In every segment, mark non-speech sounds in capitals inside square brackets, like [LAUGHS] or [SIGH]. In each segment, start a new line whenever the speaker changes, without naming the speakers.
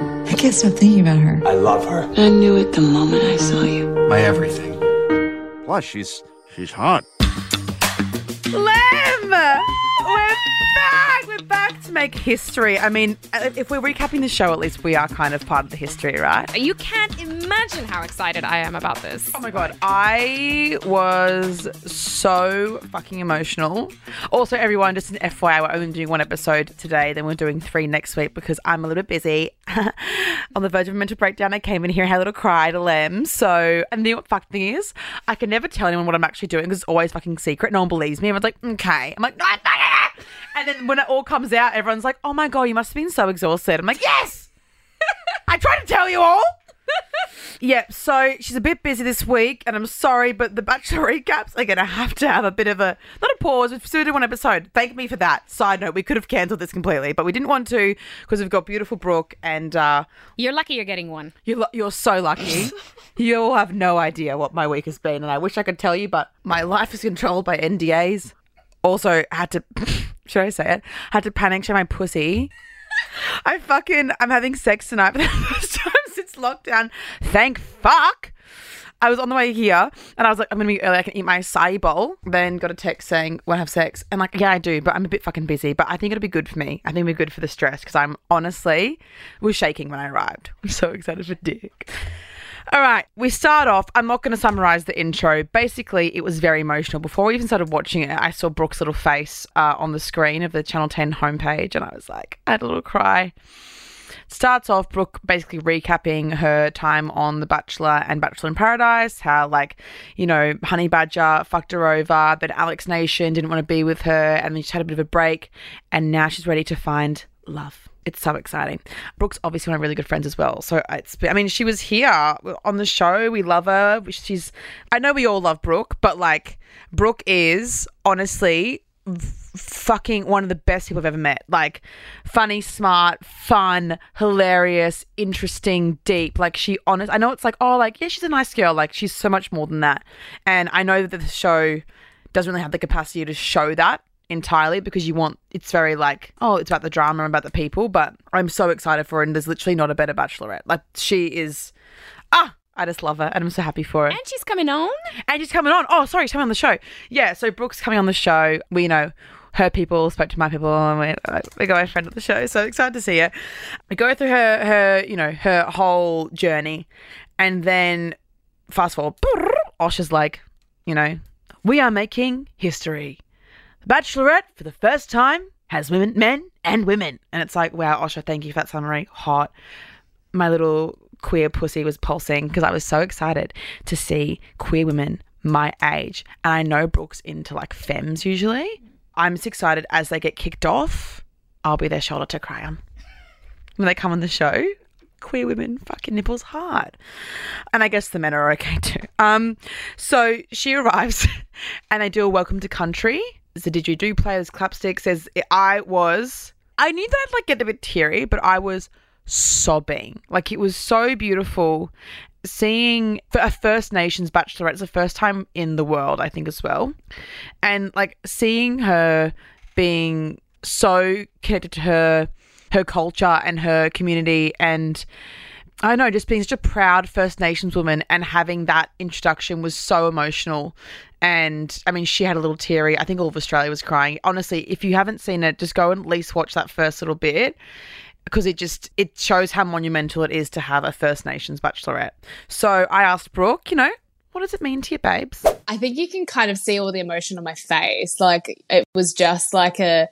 I can't stop thinking about her.
I love her.
I knew it the moment I saw you.
My everything.
Plus, she's she's hot.
Lem! We're back! We're back to make history. I mean, uh, if we're recapping the show, at least we are kind of part of the history, right?
You can't imagine how excited I am about this.
Oh my god, I was so fucking emotional. Also, everyone, just an FYI, we're only doing one episode today, then we're doing three next week because I'm a little bit busy. [LAUGHS] On the verge of a mental breakdown, I came in here and had a little cry to Lem. So, and the fuck thing is, I can never tell anyone what I'm actually doing because it's always fucking secret. No one believes me. Everyone's like, okay. I'm like, no, no, no. [LAUGHS] And then when it all comes out, everyone's like, oh my god, you must have been so exhausted. I'm like, yes! [LAUGHS] I tried to tell you all. [LAUGHS] Yeah, so she's a bit busy this week, and I'm sorry, but the Bachelor recaps are going to have to have a bit of a, not a pause, we've still did one episode. Thank me for that. Side note, we could have cancelled this completely, but we didn't want to because we've got beautiful Brooke, and uh,
You're lucky you're getting one.
you're, you're so lucky. You'll have no idea what my week has been, and I wish I could tell you, but my life is controlled by NDAs. Also, had to, [LAUGHS] should I say it? Had to panic show my pussy. I fucking, I'm having sex tonight for the [LAUGHS] first time since lockdown. Thank fuck. I was on the way here and I was like, I'm gonna be early. I can eat my acai bowl. Then got a text saying, "Want to have sex?" And like, yeah, I do, but I'm a bit fucking busy. But I think it'll be good for me. I think it'll be good for the stress because I'm honestly was shaking when I arrived. [LAUGHS] I'm so excited for dick. All right, we start off. I'm not going to summarize the intro. Basically, it was very emotional. Before we even started watching it, I saw Brooke's little face uh, on the screen of the Channel 10 homepage, and I was like, I had a little cry. Starts off Brooke basically recapping her time on The Bachelor and Bachelor in Paradise, how, like, you know, Honey Badger fucked her over, but Alex Nation didn't want to be with her, and then she had a bit of a break, and now she's ready to find love. It's so exciting. Brooke's obviously one of my really good friends as well. So it's, I mean, she was here on the show. We love her. She's, I know we all love Brooke, but like, Brooke is honestly fucking one of the best people I've ever met. Like, funny, smart, fun, hilarious, interesting, deep. Like, she honest. I know it's like, oh, like, yeah, she's a nice girl. Like, she's so much more than that. And I know that the show doesn't really have the capacity to show that entirely because you want it's very like oh it's about the drama and about the people but i'm so excited for her and there's literally not a better bachelorette like she is ah I just love her and I'm so happy for her.
And she's coming on.
And she's coming on. Oh, sorry, she's coming on the show. Yeah, so Brooke's coming on the show. We you know her people spoke to my people and we, we got my friend at the show. So excited to see her. We go through her her you know her whole journey, and then fast forward, Osher's like, you know, we are making history. Bachelorette, for the first time, has women, men, and women. And it's like, wow, Osher, thank you for that summary. Hot. My little queer pussy was pulsing because I was so excited to see queer women my age. And I know Brooke's into like femmes usually. I'm just excited as they get kicked off, I'll be their shoulder to cry on. When they come on the show, queer women fucking nipples hard. And I guess the men are okay too. Um, so she arrives [LAUGHS] and they do a welcome to country. So did you do play this clapstick? Says I was I knew that I'd like get a bit teary, but I was sobbing. Like it was so beautiful seeing a First Nations bachelorette. It's the first time in the world, I think, as well. And like seeing her being so connected to her her culture and her community and I know, just being such a proud First Nations woman and having that introduction was so emotional. And I mean, she had a little teary. I think all of Australia was crying. Honestly, if you haven't seen it, just go and at least watch that first little bit because it just it shows how monumental it is to have a First Nations bachelorette. So I asked Brooke, you know, what does it mean to you, babes?
I think you can kind of see all the emotion on my face. Like it was just like a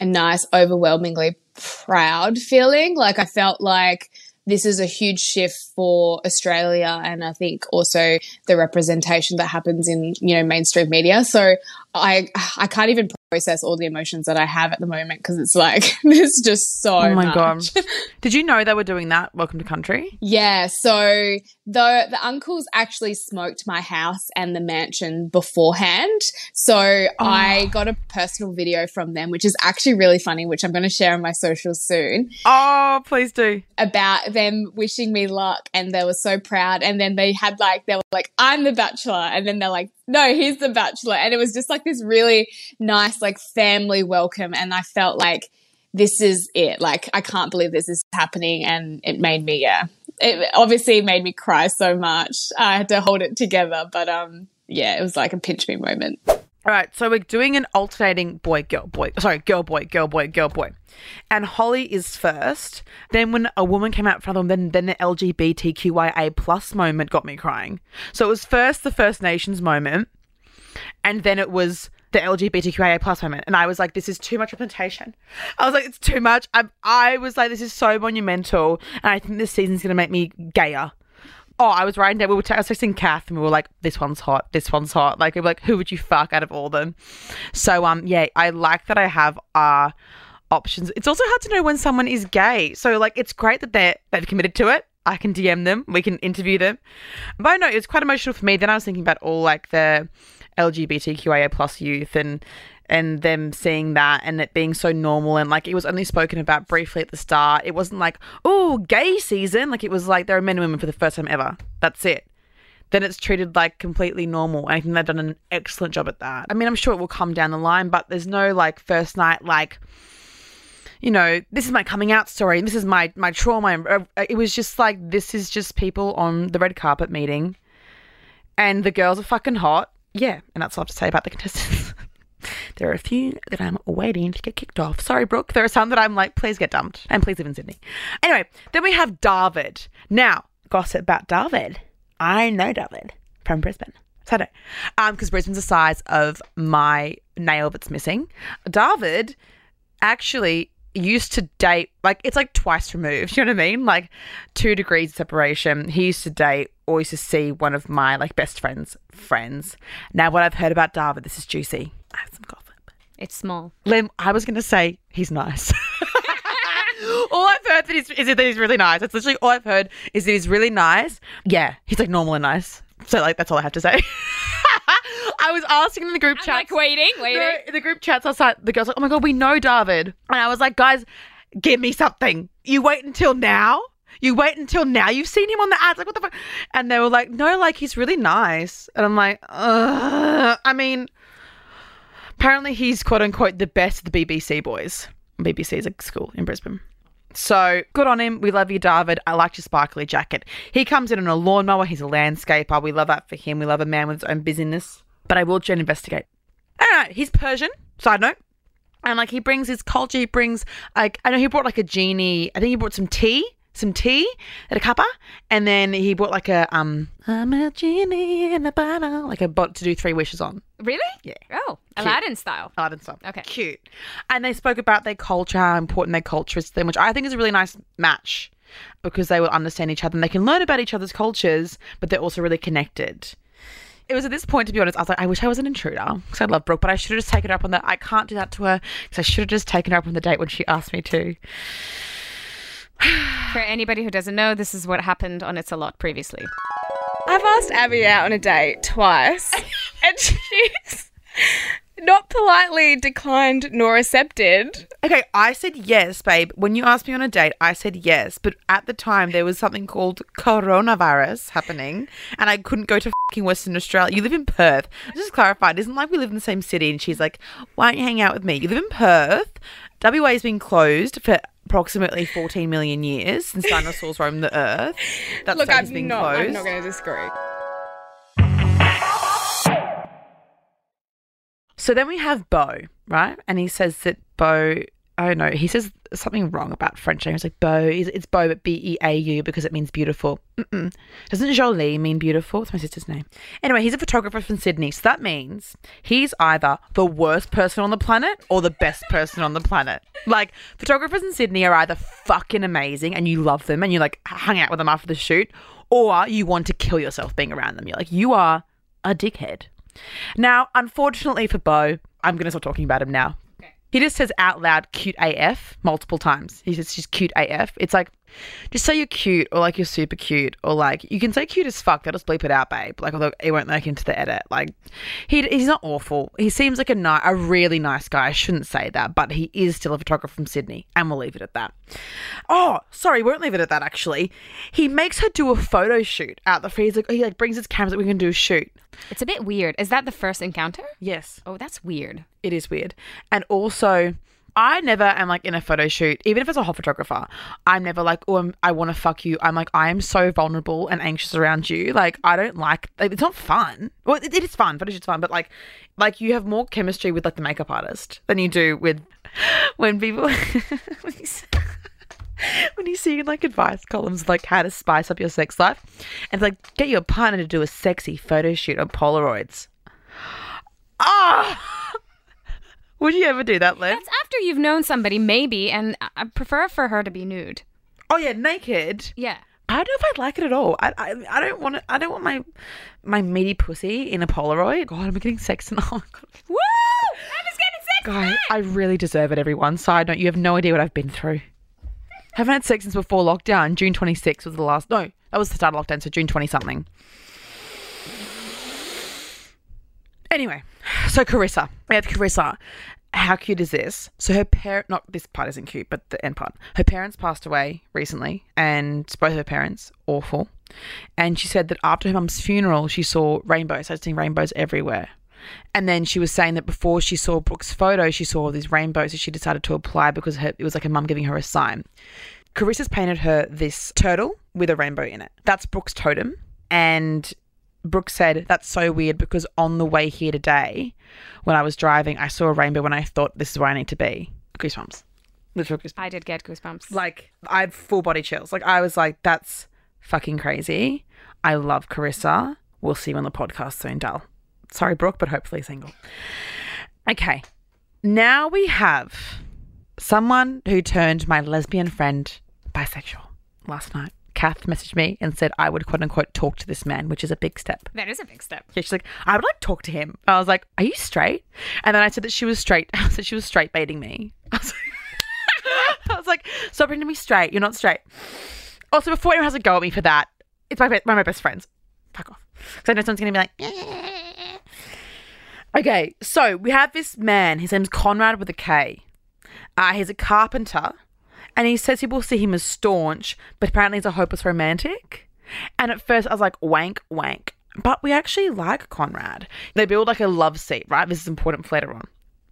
a nice, overwhelmingly proud feeling. Like I felt like this is a huge shift for Australia and I think also the representation that happens in, you know, mainstream media. So I I can't even process all the emotions that I have at the moment because it's like [LAUGHS] there's just so
Oh my
much.
god! [LAUGHS] Did you know they were doing that? Welcome to Country.
Yeah, so the the uncles actually smoked my house and the mansion beforehand. So oh. I got a personal video from them, which is actually really funny, which I'm going to share on my socials soon,
Oh, please do.
about them wishing me luck and they were so proud. And then they had like they were like, I'm the bachelor, and then they're like, No, he's the bachelor, and it was just like this really nice like family welcome, and I felt like this is it. Like, I can't believe this is happening. And it made me, yeah, it obviously made me cry so much. I had to hold it together. But um, yeah, it was like a pinch me moment.
All right, so we're doing an alternating boy, girl, boy. Sorry, girl, boy, girl, boy, girl, boy. And Holly is first. Then when a woman came out front of them, then then the LGBTQIA plus moment got me crying. So it was first the First Nations moment, and then it was the LGBTQIA plus moment. And I was like, this is too much representation. I was like, it's too much. I, I was like, this is so monumental. And I think this season's going to make me gayer. Oh, I was writing down. We were I texting Kath, and we were like, "This one's hot. This one's hot." Like, we were like, "Who would you fuck out of all them?" So, um, yeah, I like that I have uh options. It's also hard to know when someone is gay. So, like, it's great that they they've committed to it. I can DM them. We can interview them. But no, it was quite emotional for me. Then I was thinking about all like the LGBTQIA plus youth and and them seeing that and it being so normal and like it was only spoken about briefly at the start. It wasn't like, oh, gay season. Like it was like there are men and women for the first time ever. That's it. Then it's treated like completely normal. And I think they've done an excellent job at that. I mean, I'm sure it will come down the line, but there's no like first night like you know, this is my coming out story. This is my my trauma. Uh, uh, it was just like this is just people on the red carpet meeting, and the girls are fucking hot. Yeah, and that's all I have to say about the contestants. [LAUGHS] there are a few that I'm waiting to get kicked off. Sorry, Brooke. There are some that I'm like, please get dumped and please live in Sydney. Anyway, then we have David. Now, gossip about David. I know David from Brisbane. So. Um, because Brisbane's the size of my nail that's missing. David actually used to date like it's like twice removed. [LAUGHS] You know what I mean? Like two degrees separation. He used to date or used to see one of my like best friends' friends. Now what I've heard about David, this is juicy. I have some gossip.
It's small.
lim I was gonna say he's nice. [LAUGHS] all I've heard that he's, is that he's really nice. That's literally all I've heard is that he's really nice. Yeah, he's like normal and nice. So like that's all I have to say. [LAUGHS] I was asking in the group chat.
like waiting, waiting.
No, in the group chats outside, the girls like, "Oh my god, we know David," and I was like, "Guys, give me something. You wait until now. You wait until now. You've seen him on the ads. Like, what the fuck?" And they were like, "No, like he's really nice." And I'm like, Ugh. I mean, apparently he's quote unquote the best of the BBC boys. BBC is a school in Brisbane. So good on him. We love you, David. I like your sparkly jacket. He comes in on a lawnmower. He's a landscaper. We love that for him. We love a man with his own busyness. But I will try and investigate. All right, he's Persian. Side note. And like he brings his culture. He brings like I know he brought like a genie. I think he brought some tea, some tea at a cuppa, and then he brought like a um. I'm a genie in a bottle, like a bot to do three wishes on.
Really?
Yeah.
Oh, Aladdin style.
Aladdin style.
Okay.
Cute. And they spoke about their culture, how important their culture is to them, which I think is a really nice match because they will understand each other and they can learn about each other's cultures, but they're also really connected. It was at this point, to be honest, I was like, I wish I was an intruder because I love Brooke, but I should have just taken her up on that. I can't do that to her because I should have just taken her up on the date when she asked me to. [SIGHS]
For anybody who doesn't know, this is what happened on It's a Lot previously.
I've asked Abby out on a date twice, [LAUGHS] and she's not politely declined nor accepted.
Okay, I said yes, babe. When you asked me on a date, I said yes. But at the time, there was something called coronavirus happening, and I couldn't go to fucking Western Australia. You live in Perth. Just clarified, it isn't like we live in the same city. And she's like, "Why don't you hang out with me?" You live in Perth. WA has been closed for approximately 14 million years since dinosaurs roamed the earth. That
Look,
state has
I'm
been
not,
closed.
I'm not going to disagree.
So then we have Beau, right? And he says that Beau, don't know, he says something wrong about French names. Like Beau, it's Beau, but B E A U because it means beautiful. Mm-mm. Doesn't Jolie mean beautiful? It's my sister's name. Anyway, he's a photographer from Sydney. So that means he's either the worst person on the planet or the best person on the planet. Like, photographers in Sydney are either fucking amazing and you love them and you like hung out with them after the shoot, or you want to kill yourself being around them. You're like, you are a dickhead. Now, unfortunately for Beau, I'm going to start talking about him now. He just says out loud cute AF multiple times. He says she's cute AF. It's like, just say you're cute or like you're super cute or like you can say cute as fuck. They'll just bleep it out, babe. Like, although it won't make into the edit. Like, he, he's not awful. He seems like a, ni- a really nice guy. I shouldn't say that, but he is still a photographer from Sydney and we'll leave it at that. Oh, sorry, we won't leave it at that actually. He makes her do a photo shoot out the free. He's like, he like brings his cameras that we can do a shoot.
It's a bit weird. Is that the first encounter?
Yes.
Oh, that's weird.
It is weird. And also, I never am like in a photo shoot, even if it's a hot photographer. I'm never like, oh, I'm, I want to fuck you. I'm like, I am so vulnerable and anxious around you. Like, I don't like. like, It's not fun. Well, it, it is fun. Photo shoot's fun, but like, like you have more chemistry with like the makeup artist than you do with [LAUGHS] when people. [LAUGHS] when you [LAUGHS] when you see like advice columns like how to spice up your sex life and like get your partner to do a sexy photo shoot on Polaroids. Ah! Would you ever do that, Lem?
That's after you've known somebody, maybe, and I- prefer for her to be nude.
Oh yeah, naked.
Yeah.
I don't know if I'd like it at all. I I, I don't want to, I don't want my my meaty pussy in a Polaroid. God, I'm getting sex and [LAUGHS] oh my god.
Woo! I'm just getting sex.
Guy, I really deserve it, everyone. Side note, you have no idea what I've been through. Haven't had sex since before lockdown. June 26th was the last. No, that was the start of lockdown, so June 20 something. Anyway, so Carissa. We have Carissa. How cute is this? So her parent, not this part isn't cute, but the end part. Her parents passed away recently, and both her parents, awful. And she said that after her mum's funeral, she saw rainbows, started seeing rainbows everywhere. And then she was saying that before she saw Brooke's photo, she saw all these rainbows that she decided to apply because her, it was like her mum giving her a sign. Carissa's painted her this turtle with a rainbow in it. That's Brooke's totem. And Brooke said, That's so weird because on the way here today, when I was driving, I saw a rainbow and I thought, This is where I need to be. Goosebumps. Literal goosebumps.
I did get goosebumps.
Like, I had full body chills. Like, I was like, That's fucking crazy. I love Carissa. We'll see you on the podcast soon, Dal. Sorry, Brooke, but hopefully single. Okay. Now we have someone who turned my lesbian friend bisexual last night. Kath messaged me and said I would quote unquote talk to this man, which is a big step.
that is a big step.
Yeah, she's like, I would like to talk to him. I was like, Are you straight? And then I said that she was straight. [LAUGHS] I said she was straight baiting me. I was like, [LAUGHS] I was like Stop pretending to be straight. You're not straight. Also, before anyone has a go at me for that, it's my, be- one of my best friends. Fuck off. Because I know someone's going to be like, Okay, so we have this man. His name's Konrad with a K. Uh, he's a carpenter, and he says people see him as staunch, but apparently he's a hopeless romantic. And at first, I was like, wank, wank. But we actually like Konrad. They build like a love seat, right? This is important for later on.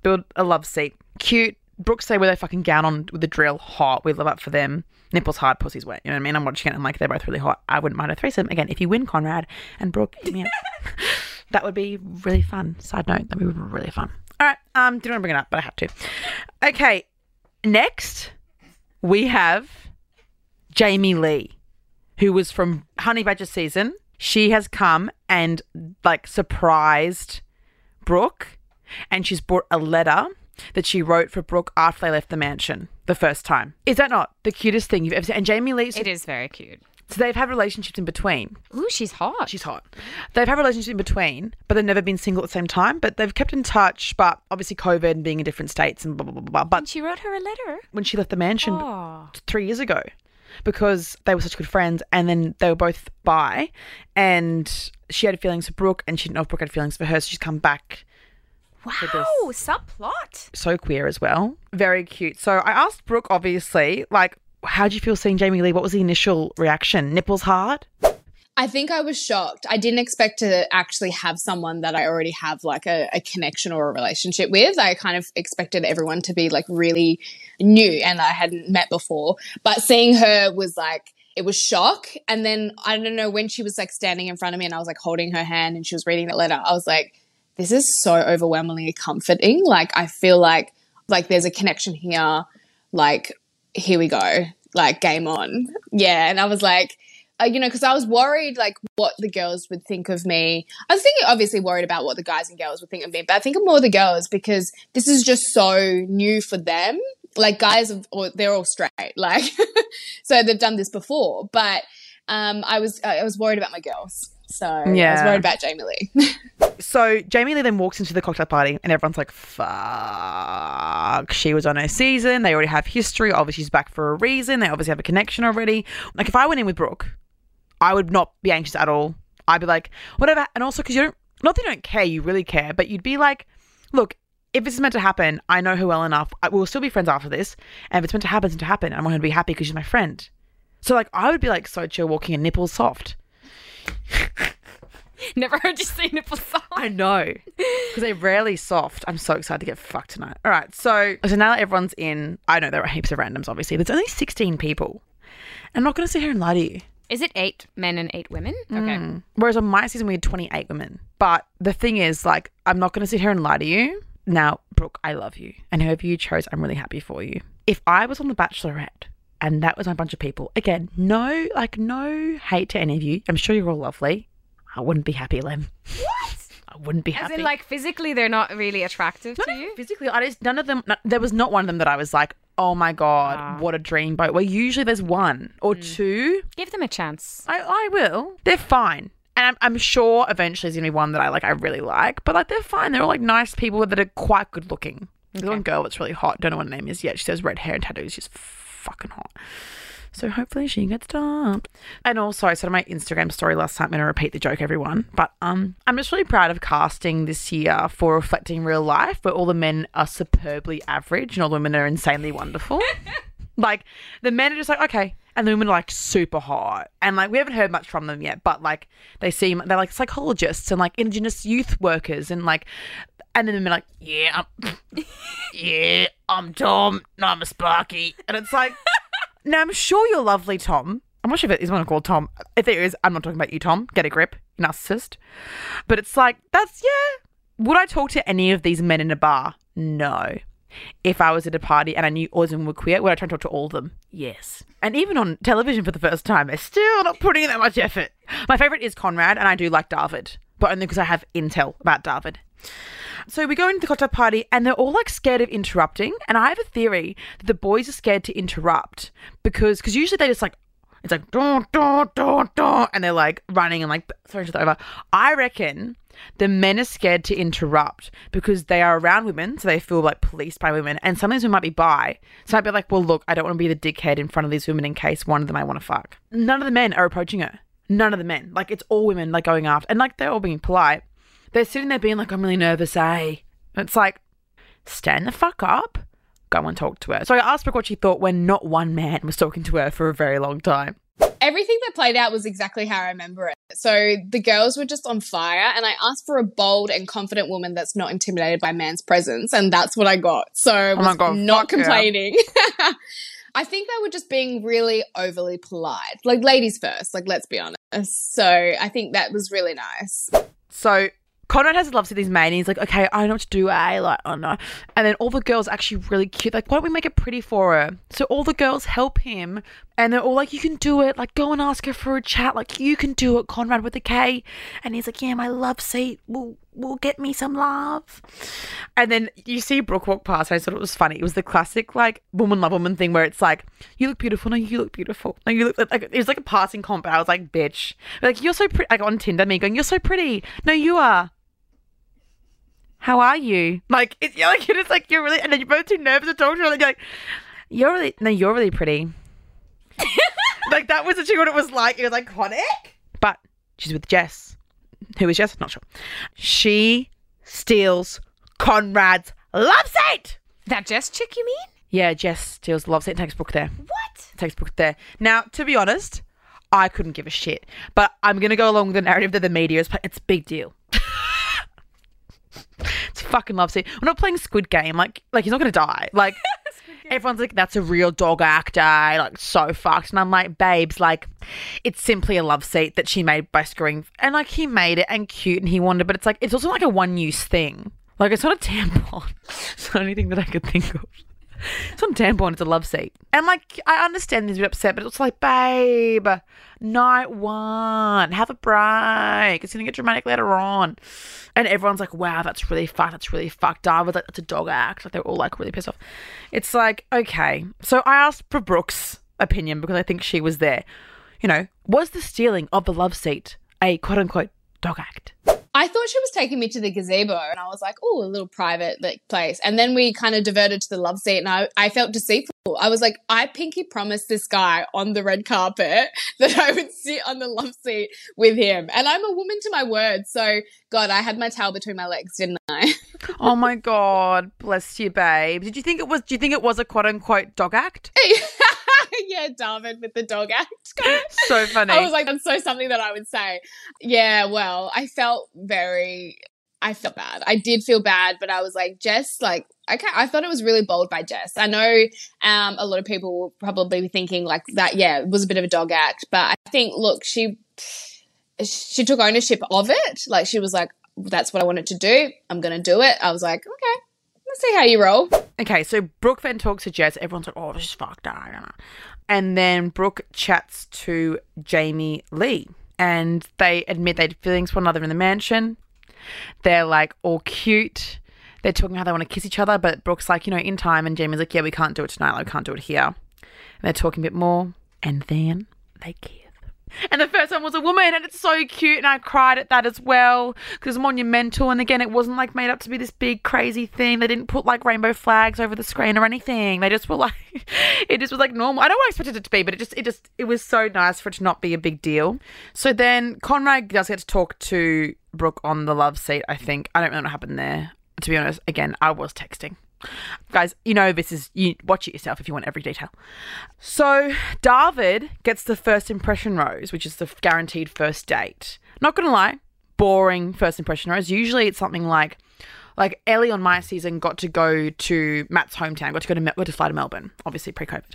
Build a love seat. Cute. Brooks say where they fucking gown on with the drill. Hot. We love up for them. Nipples hard, pussy's wet. You know what I mean? I'm watching it. I'm like, they're both really hot. I wouldn't mind a threesome. Again, if you win, Konrad and Brooke, up. [LAUGHS] that would be really fun. Side note, that'd be really fun. All right. Um, didn't want to bring it up, but I have to. Okay. Next, we have Jamie Lee, who was from Honey Badger season. She has come and like surprised Brooke, and she's brought a letter that she wrote for Brooke after they left the mansion the first time. Is that not the cutest thing you've ever seen? And Jamie Lee,
it is very cute.
So they've had relationships in between.
Ooh, she's hot.
She's hot. They've had relationships in between, but they've never been single at the same time. But they've kept in touch. But obviously, COVID and being in different states and blah blah blah blah. blah. But
she wrote her a letter.
when she left the mansion three years ago, because they were such good friends, and then they were both bi, and she had feelings for Brooke, and she didn't know if Brooke had feelings for her, so she's come back.
Wow, subplot.
So queer as well. Very cute. So I asked Brooke, obviously, like, how'd you feel seeing Jamie Lee? What was the initial reaction? Nipples hard?
I think I was shocked. I didn't expect to actually have someone that I already have like a, a connection or a relationship with. I kind of expected everyone to be like really new and I hadn't met before. But seeing her was like, it was shock. And then I don't know when she was like standing in front of me and I was like holding her hand and she was reading the letter, I was like, this is so overwhelmingly comforting. Like, I feel like, like there's a connection here. Like, here we go. Like, game on. Yeah. And I was like, uh, you know, because I was worried like what the girls would think of me. I was thinking, obviously, worried about what the guys and girls would think of me, but I think more the girls because this is just so new for them. Like guys, or they're all straight, like [LAUGHS] so they've done this before. But um, I was I was worried about my girls, so yeah. I was worried about Jamie Lee. [LAUGHS]
So Jamie Lee then walks into the cocktail party, and everyone's like, "Fuck!" She was on her season. They already have history. Obviously, she's back for a reason. They obviously have a connection already. Like, if I went in with Brooke, I would not be anxious at all. I'd be like, whatever. And also, because you don't, not that you don't care, you really care, but you'd be like, look, if this is meant to happen, I know her well enough. I, we'll still be friends after this. And if it's meant to happen, it's meant to happen. I want her to be happy because she's my friend. So, like, I would be like so chill walking and nipples soft. [LAUGHS]
Never heard you say nipple soft.
I know. Because they're rarely soft. I'm so excited to get fucked tonight. All right. So, so now that everyone's in, I know there are heaps of randoms, obviously. There's only 16 people. I'm not going to sit here and lie to you.
Is it eight men and eight women? Hmm. Okay.
Whereas on my season, we had 28 women. But the thing is, like, I'm not going to sit here and lie to you. Now, Brooke, I love you. And whoever you chose, I'm really happy for you. If I was on The Bachelorette and that was my bunch of people, again, no, like, no hate to any of you. I'm sure you're all lovely. I wouldn't be happy, Lem. What? I wouldn't be
As
happy.
in, like, physically, they're not really attractive to you?
physically, I just, none of them, no- there was not one of them that I was like, oh my God,
Ah.
what a dream boat. Well, usually there's one or two.
Give them a chance.
I, I will. They're fine. And I'm, I'm sure eventually there's going to be one that I like, I really like. But like, they're fine. They're all like nice people that are quite good looking. There's one girl that's really hot. Don't know what her name is yet. She says red hair and tattoos. She's fucking hot. So hopefully she gets dumped. And also, I said on my Instagram story last night, I'm going to repeat the joke, everyone. But um, I'm just really proud of casting this year for reflecting real life, where all the men are superbly average and all the women are insanely wonderful. [LAUGHS] like the men are just like okay, and the women are like super hot, and like we haven't heard much from them yet, but like they seem they're like psychologists and like Indigenous youth workers and like, and then they're like yeah, I'm, [LAUGHS] yeah, I'm Tom, no, I'm a Sparky, and it's like. [LAUGHS] Now, I'm sure you're lovely, Tom. I'm not sure if it is one called Tom. If there is, I'm not talking about you, Tom. Get a grip, narcissist. But it's like, that's, yeah. Would I talk to any of these men in a bar? No. If I was at a party and I knew all of them were queer, would I try and talk to all of them? Yes. And even on television for the first time, they're still not putting in that much effort. My favourite is Konrad, and I do like David, but only because I have intel about David. So we go into the cocktail party and they're all like scared of interrupting. And I have a theory that the boys are scared to interrupt because because usually they just like it's like don't don't don't don't and they're like running and like throwing each other over. I reckon the men are scared to interrupt because they are around women, so they feel like policed by women. And sometimes we might be bi. So I'd be like, well, look, I don't want to be the dickhead in front of these women in case one of them I want to fuck. None of the men are approaching her. None of the men. Like it's all women like going after and like they're all being polite they're sitting there being like, I'm really nervous, eh? And It's like, stand the fuck up, go and talk to her. So I asked her what she thought when not one man was talking to her for a very long time.
everything that played out was exactly how I remember it. So the girls were just on fire, and I asked for a bold and confident woman that's not intimidated by man's presence, and that's what I got. So I was
Oh God,
not
complaining. yeah. [LAUGHS]
I think they were just being really overly polite, like ladies first. Like let's be honest. So I think that was really nice.
So Konrad has loves with his mate and like, okay, I know what to do, eh? Like, oh no. And then all the girls actually really cute. Like, why don't we make it pretty for her? So all the girls help him and they're all like, you can do it. Like, go and ask her for a chat. Like, you can do it, Konrad with a K. And he's like, yeah, my love seat will will get me some love. And then you see Brooke walk past. And I thought it was funny. It was the classic like woman love woman thing where it's like, you look beautiful. No, you look beautiful. No, you look like it was like a passing comp. But I was like, bitch. Like you're so pretty. Like on Tinder, me going, you're so pretty. No, you are. How are you? Like it's like it's like you're really, and then you're both too nervous to talk to her. And you're like, you're really no, you're really pretty. [LAUGHS] like that was actually what it was like. It was iconic. But she's with Jess. Who is Jess? Not sure. She steals Konrad's love seat.
That Jess chick, you mean?
Yeah, Jess steals the love seat and takes Brooke there.
What?
Takes Brooke there. Now, to be honest, I couldn't give a shit. But I'm gonna go along with the narrative that the media is. Play- it's a big deal. [LAUGHS] it's a fucking love seat. We're not playing Squid Game. Like, like he's not gonna die. Like, everyone's like, that's a real dog actor. Eh? Like, so fucked. And I'm like, babes, like, it's simply a love seat that she made by screwing. And like, he made it and cute and he wanted, but it's like, it's also like a one use thing. Like, it's not a tampon. [LAUGHS] it's the only thing that I could think of. [LAUGHS] It's on tampon, it's a love seat. And like, I understand he's a bit upset, but it's like, babe, night one, have a break. It's gonna get dramatic later on. And everyone's like, wow, that's really fucked. That's really fucked. David's like, that's a dog act. Like, they're all like really pissed off. It's like, okay. So I asked for Brooke's opinion because I think she was there. You know, was the stealing of the love seat a quote unquote dog act?
I thought she was taking me to the gazebo, and I was like, "Oh, a little private like place." And then we kind of diverted to the love seat, and I, I felt deceitful. I was like, I pinky promised this guy on the red carpet [LAUGHS] that I would sit on the love seat with him, and I'm a woman to my word. So, God, I had my tail between my legs, didn't I? [LAUGHS]
Oh my god, bless you, babe. Did you think it was? Do you think it was a quote unquote dog act? [LAUGHS] [LAUGHS]
yeah, David with the dog act. [LAUGHS]
So funny.
I was like, that's so something that I would say. Yeah, well, I felt very, I felt bad. I did feel bad, but I was like, Jess, like, okay, I thought it was really bold by Jess. I know um, a lot of people will probably be thinking like that, yeah, it was a bit of a dog act, but I think, look, she, she took ownership of it. Like, she was like, that's what I wanted to do. I'm going to do it. I was like, okay, let's see how you roll.
Okay, so Brooke then talks to Jess. Everyone's like, oh, she's fucked up. And then Brooke chats to Jamie Lee. And they admit they had feelings for one another in the mansion. They're like all cute. They're talking how they want to kiss each other, but Brooke's like, you know, in time. And Jamie's like, yeah, we can't do it tonight. Like, we can't do it here. And they're talking a bit more. And then they kiss. And the first one was a woman, and it's so cute, and I cried at that as well because monumental. And again, it wasn't like made up to be this big crazy thing. They didn't put like rainbow flags over the screen or anything. They just were like, [LAUGHS] it just was like normal. I don't know what I expected it to be, but it just, it just, it was so nice for it to not be a big deal. So then Konrad does get to talk to Brooke on the love seat. I think I don't know what happened there. To be honest, again, I was texting. Guys, you know this is you watch it yourself if you want every detail. So David gets the first impression rose, which is the guaranteed first date. Not gonna lie, boring first impression rose. Usually it's something like like Elly on my season got to go to Matt's hometown, got to go to got to fly to Melbourne, obviously pre-COVID.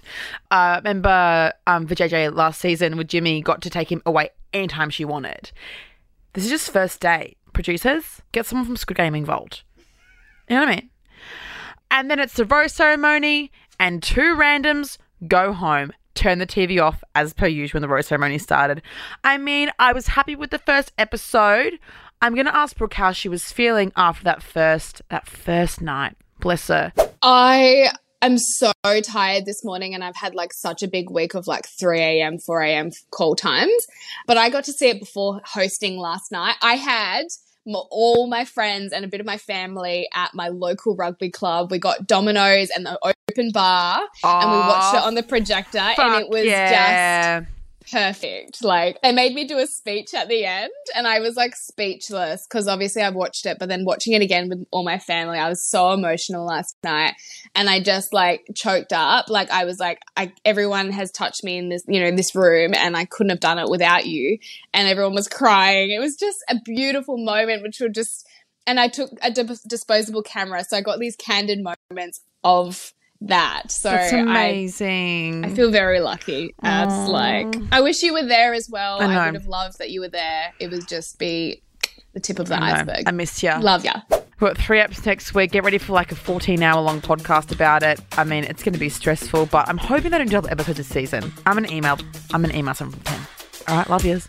Uh, remember um, for JJ last season with Jimmy got to take him away anytime she wanted. This is just first date. Producers, get someone from Squid Game involved. You know what I mean? And then it's the rose ceremony, and two randoms go home. Turn the TV off as per usual when the rose ceremony started. I mean, I was happy with the first episode. I'm gonna ask Brooke how she was feeling after that first that first night. Bless her.
I am so tired this morning and I've had like such a big week of like 3 a.m., 4 a.m. call times. But I got to see it before hosting last night. I had all my friends and a bit of my family at my local rugby club. We got Domino's and the open bar, and we watched it on the projector, and it was
yeah.
just perfect. Like they made me do a speech at the end, and I was like speechless because obviously I've watched it, but then watching it again with all my family, I was so emotional last night, and I just like choked up. Like I was like, I everyone has touched me in this, you know, this room, and I couldn't have done it without you. And everyone was crying. It was just a beautiful moment, which would just. And I took a disposable camera, so I got these candid moments of that. So
That's amazing.
I feel very lucky. It's like I wish you were there as well.
I
I, would have loved that you were there. It would just be the tip of the
I know.
iceberg.
I miss you.
Love you.
We've got three episodes next week. Get ready for like a 14 hour long podcast about it. I mean, it's going to be stressful, but I'm hoping they don't do episodes this season. I'm going to email. I'm going to email some from 10. All right, love yous.